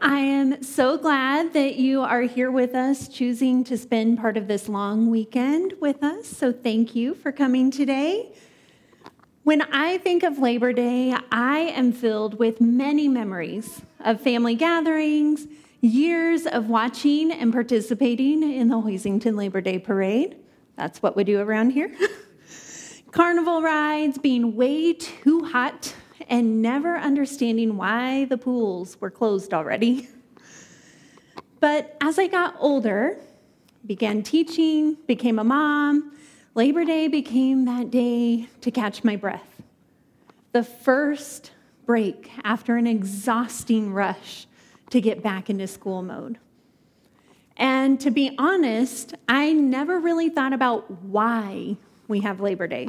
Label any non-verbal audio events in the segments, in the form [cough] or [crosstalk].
I am so glad that you are here with us, choosing to spend part of this long weekend with us. So, thank you for coming today. When I think of Labor Day, I am filled with many memories of family gatherings, years of watching and participating in the Hoisington Labor Day Parade. That's what we do around here. [laughs] Carnival rides, being way too hot and never understanding why the pools were closed already. [laughs] But as I got older, began teaching, became a mom, Labor Day became that day to catch my breath. The first break after an exhausting rush to get back into school mode. And to be honest, I never really thought about why we have Labor Day.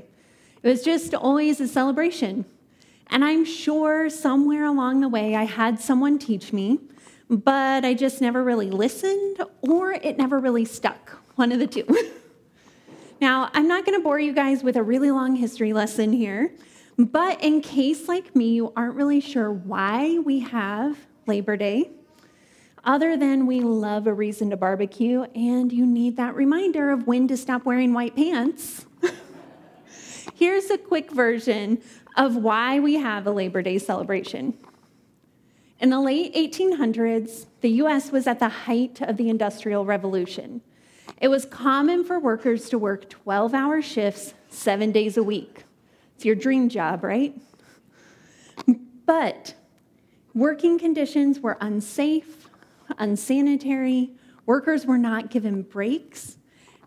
It was just always a celebration. And I'm sure somewhere along the way I had someone teach me, but I just never really listened or it never really stuck. One of the two. [laughs] now, I'm not going to bore you guys with a really long history lesson here, but in case, like me, you aren't really sure why we have Labor Day, other than we love a reason to barbecue and you need that reminder of when to stop wearing white pants. [laughs] Here's a quick version of why we have a Labor Day celebration. In the late 1800s, the US was at the height of the Industrial Revolution. It was common for workers to work 12 hour shifts seven days a week. It's your dream job, right? But working conditions were unsafe, unsanitary, workers were not given breaks.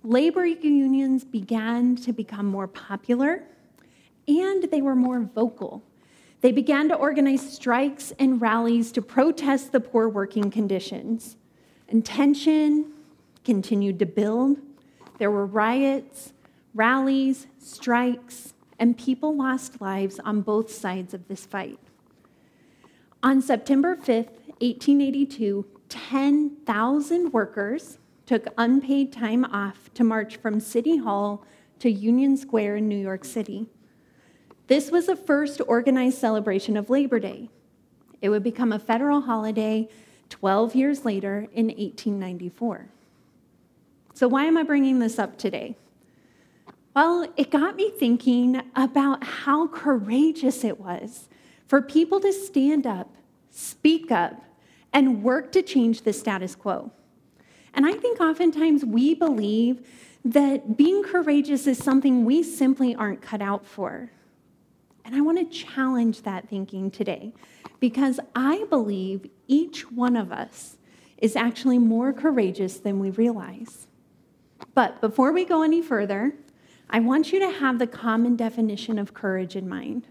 Labor unions began to become more popular and they were more vocal. They began to organize strikes and rallies to protest the poor working conditions. And tension continued to build. There were riots, rallies, strikes, and people lost lives on both sides of this fight. On September 5th, 1882, 10,000 workers took unpaid time off to march from City Hall to Union Square in New York City. This was the first organized celebration of Labor Day. It would become a federal holiday 12 years later in 1894. So, why am I bringing this up today? Well, it got me thinking about how courageous it was for people to stand up, speak up, and work to change the status quo. And I think oftentimes we believe that being courageous is something we simply aren't cut out for. And I want to challenge that thinking today because I believe each one of us is actually more courageous than we realize. But before we go any further, I want you to have the common definition of courage in mind.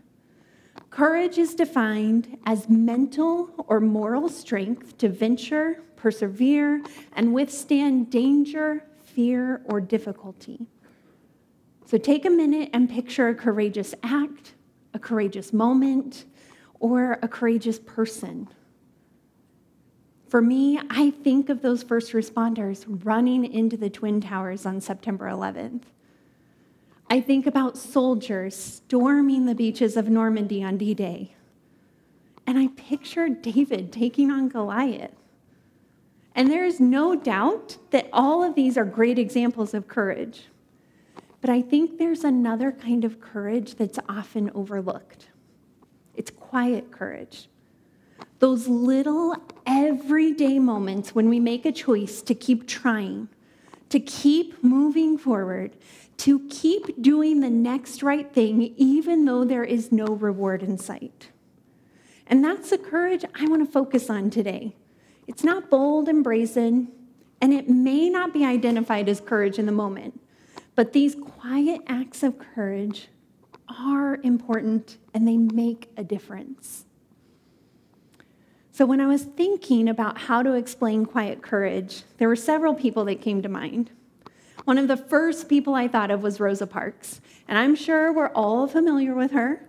Courage is defined as mental or moral strength to venture, persevere, and withstand danger, fear, or difficulty. So take a minute and picture a courageous act, a courageous moment, or a courageous person. For me, I think of those first responders running into the Twin Towers on September 11th. I think about soldiers storming the beaches of Normandy on D Day. And I picture David taking on Goliath. And there is no doubt that all of these are great examples of courage. But I think there's another kind of courage that's often overlooked it's quiet courage. Those little everyday moments when we make a choice to keep trying, to keep moving forward, to keep doing the next right thing, even though there is no reward in sight. And that's the courage I want to focus on today. It's not bold and brazen, and it may not be identified as courage in the moment. But these quiet acts of courage are important and they make a difference. So, when I was thinking about how to explain quiet courage, there were several people that came to mind. One of the first people I thought of was Rosa Parks, and I'm sure we're all familiar with her.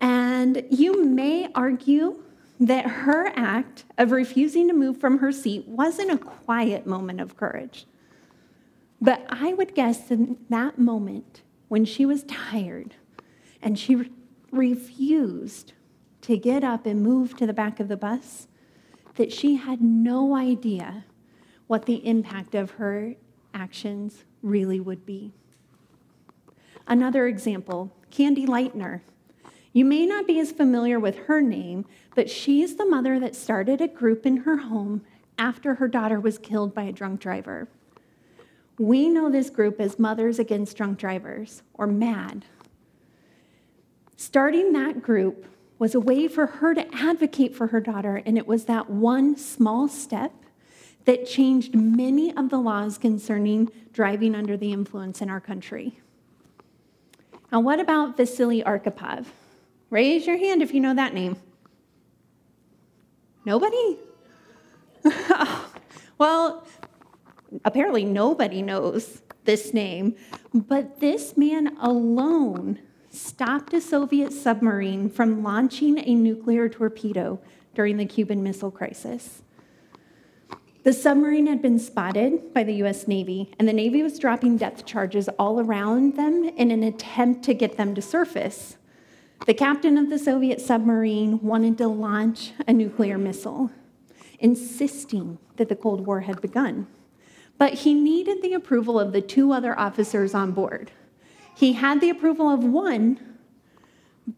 And you may argue that her act of refusing to move from her seat wasn't a quiet moment of courage. But I would guess in that moment when she was tired and she re- refused to get up and move to the back of the bus, that she had no idea what the impact of her actions really would be. Another example Candy Lightner. You may not be as familiar with her name, but she's the mother that started a group in her home after her daughter was killed by a drunk driver. We know this group as Mothers Against Drunk Drivers, or MADD. Starting that group was a way for her to advocate for her daughter, and it was that one small step that changed many of the laws concerning driving under the influence in our country. Now, what about Vasily Arkhipov? Raise your hand if you know that name. Nobody? [laughs] Oh, well, apparently nobody knows this name, but this man alone stopped a Soviet submarine from launching a nuclear torpedo during the Cuban Missile Crisis. The submarine had been spotted by the US Navy, and the Navy was dropping depth charges all around them in an attempt to get them to surface. The captain of the Soviet submarine wanted to launch a nuclear missile, insisting that the Cold War had begun. But he needed the approval of the two other officers on board. He had the approval of one,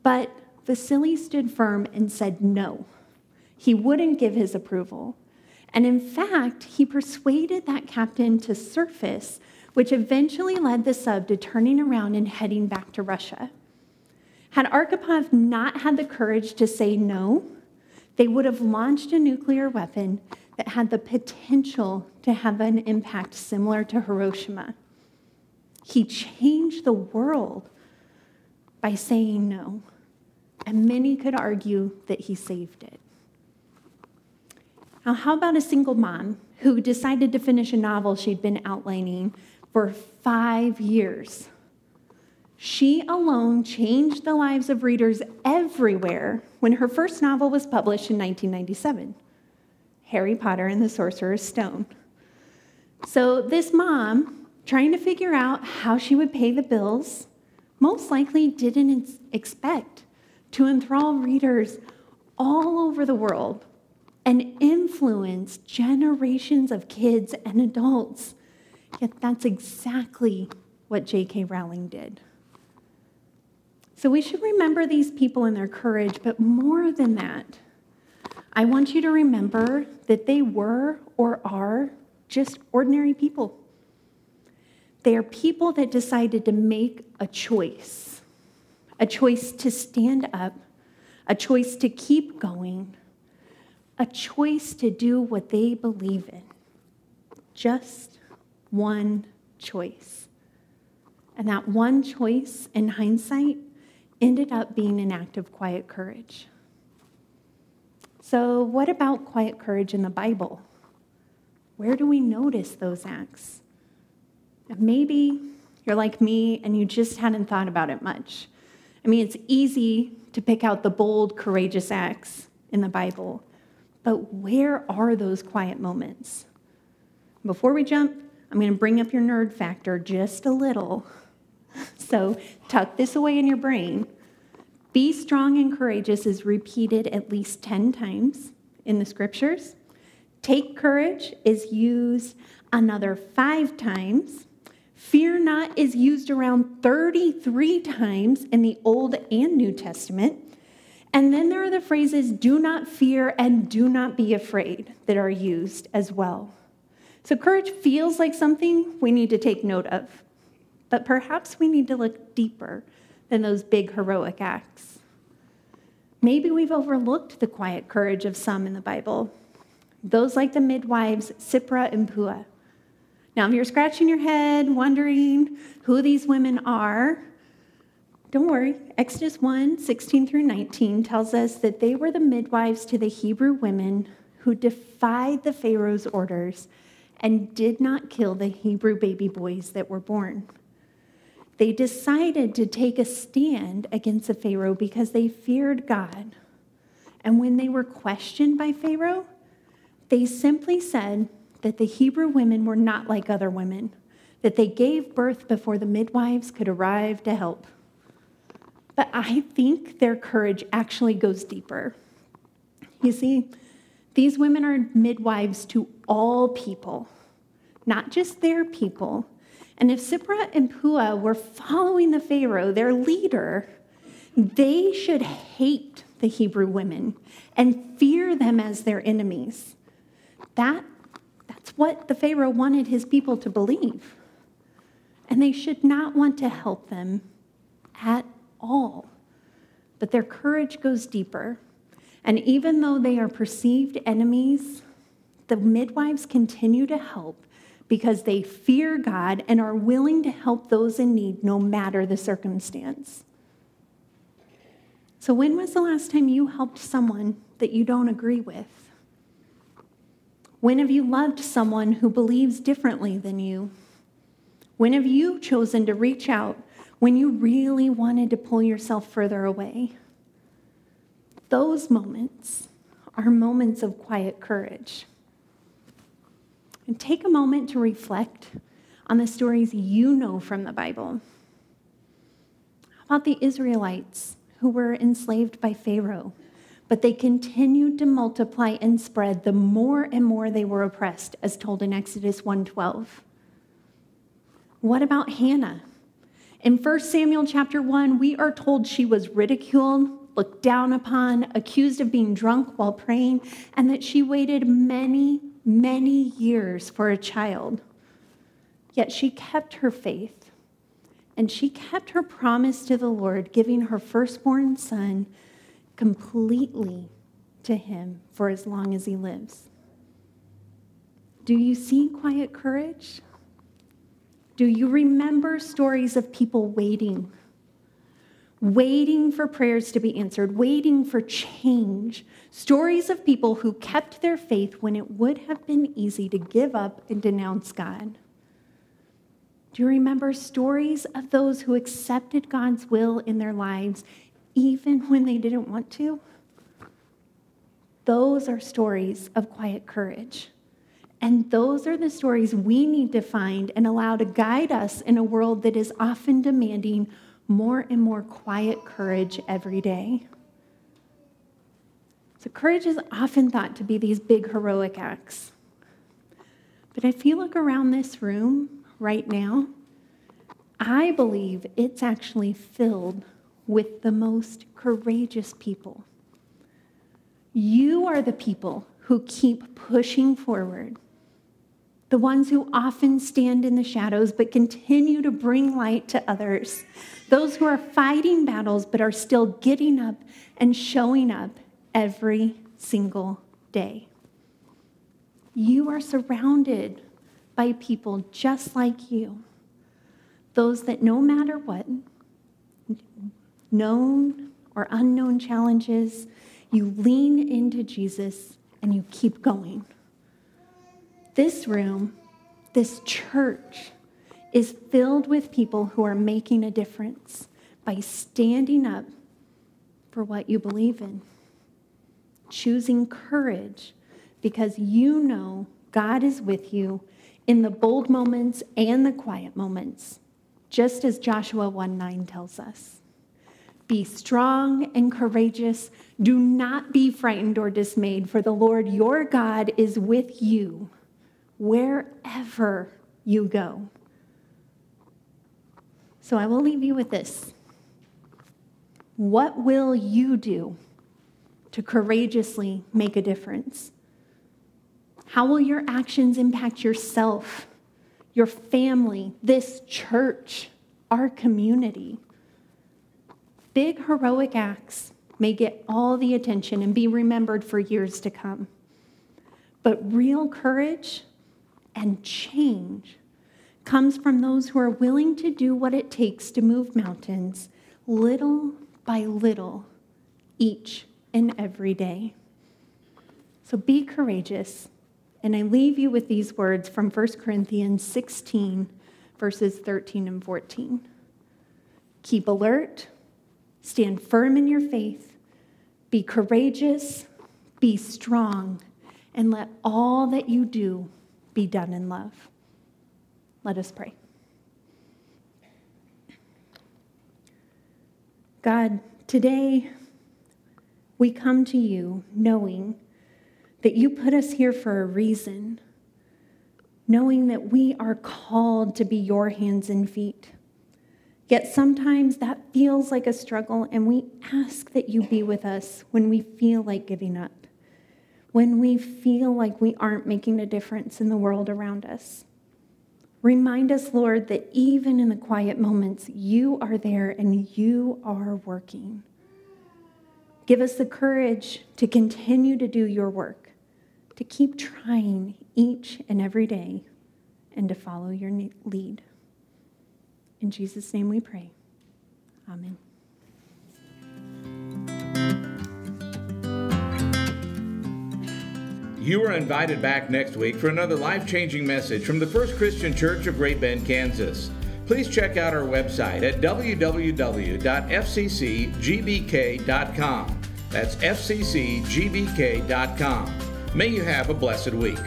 but Vasily stood firm and said no. He wouldn't give his approval. And in fact, he persuaded that captain to surface, which eventually led the sub to turning around and heading back to Russia. Had Arkhipov not had the courage to say no, they would have launched a nuclear weapon that had the potential to have an impact similar to Hiroshima. He changed the world by saying no, and many could argue that he saved it. Now, how about a single mom who decided to finish a novel she'd been outlining for five years? She alone changed the lives of readers everywhere when her first novel was published in 1997 Harry Potter and the Sorcerer's Stone. So, this mom, trying to figure out how she would pay the bills, most likely didn't expect to enthrall readers all over the world and influence generations of kids and adults. Yet that's exactly what J.K. Rowling did. So we should remember these people and their courage, but more than that, I want you to remember that they were or are just ordinary people. They are people that decided to make a choice a choice to stand up, a choice to keep going, a choice to do what they believe in. Just one choice. And that one choice, in hindsight, ended up being an act of quiet courage. So, what about quiet courage in the Bible? Where do we notice those acts? Maybe you're like me and you just hadn't thought about it much. I mean, it's easy to pick out the bold, courageous acts in the Bible, but where are those quiet moments? Before we jump, I'm going to bring up your nerd factor just a little. [laughs] So tuck this away in your brain. Be strong and courageous is repeated at least 10 times in the scriptures. Take courage is used another five times. Fear not is used around 33 times in the Old and New Testament. And then there are the phrases do not fear and do not be afraid that are used as well. So courage feels like something we need to take note of. But perhaps we need to look deeper than those big heroic acts. Maybe we've overlooked the quiet courage of some in the Bible, those like the midwives Shiphrah and Puah. Now, if you're scratching your head, wondering who these women are, don't worry. Exodus 1 16 through 19 tells us that they were the midwives to the Hebrew women who defied the Pharaoh's orders and did not kill the Hebrew baby boys that were born. They decided to take a stand against the Pharaoh because they feared God. And when they were questioned by Pharaoh, they simply said that the Hebrew women were not like other women, that they gave birth before the midwives could arrive to help. But I think their courage actually goes deeper. You see, these women are midwives to all people, not just their people. And if Shiphrah and Puah were following the Pharaoh, their leader, they should hate the Hebrew women and fear them as their enemies. That, that's what the Pharaoh wanted his people to believe. And they should not want to help them at all. But their courage goes deeper. And even though they are perceived enemies, the midwives continue to help because they fear God and are willing to help those in need no matter the circumstance. So, when was the last time you helped someone that you don't agree with? When have you loved someone who believes differently than you? When have you chosen to reach out when you really wanted to pull yourself further away? Those moments are moments of quiet courage. And take a moment to reflect on the stories you know from the Bible. How about the Israelites who were enslaved by Pharaoh, but they continued to multiply and spread the more and more they were oppressed, as told in Exodus 1:12? What about Hannah? In 1 Samuel chapter 1, we are told she was ridiculed, looked down upon, accused of being drunk while praying, and that she waited many, many years for a child. Yet she kept her faith and she kept her promise to the Lord, giving her firstborn son completely to him for as long as he lives. Do you see quiet courage? Do you remember stories of people waiting? Waiting for prayers to be answered, waiting for change. Stories of people who kept their faith when it would have been easy to give up and denounce God. Do you remember stories of those who accepted God's will in their lives even when they didn't want to? Those are stories of quiet courage. And those are the stories we need to find and allow to guide us in a world that is often demanding more and more quiet courage every day. So, courage is often thought to be these big heroic acts. But if you look around this room right now, I believe it's actually filled with the most courageous people. You are the people who keep pushing forward the ones who often stand in the shadows but continue to bring light to others, those who are fighting battles but are still getting up and showing up every single day. You are surrounded by people just like you, those that no matter what, known or unknown challenges, you lean into Jesus and you keep going. This room, this church, is filled with people who are making a difference by standing up for what you believe in, choosing courage because you know God is with you in the bold moments and the quiet moments, just as Joshua 1 9 tells us. Be strong and courageous. Do not be frightened or dismayed, for the Lord your God is with you wherever you go. So I will leave you with this. What will you do to courageously make a difference? How will your actions impact yourself, your family, this church, our community? Big heroic acts may get all the attention and be remembered for years to come. But real courage and change comes from those who are willing to do what it takes to move mountains, little by little each and every day. So be courageous. And I leave you with these words from 1 Corinthians 16, verses 13 and 14. Keep alert, stand firm in your faith, be courageous, be strong, and let all that you do be done in love. Let us pray. God, today we come to you knowing that you put us here for a reason, knowing that we are called to be your hands and feet. Yet sometimes that feels like a struggle, and we ask that you be with us when we feel like giving up, when we feel like we aren't making a difference in the world around us. Remind us, Lord, that even in the quiet moments, you are there and you are working. Give us the courage to continue to do your work, to keep trying each and every day, and to follow your lead. In Jesus' name we pray. Amen. You are invited back next week for another life changing message from the First Christian Church of Great Bend, Kansas. Please check out our website at www.fccgbk.com. That's fccgbk.com. May you have a blessed week.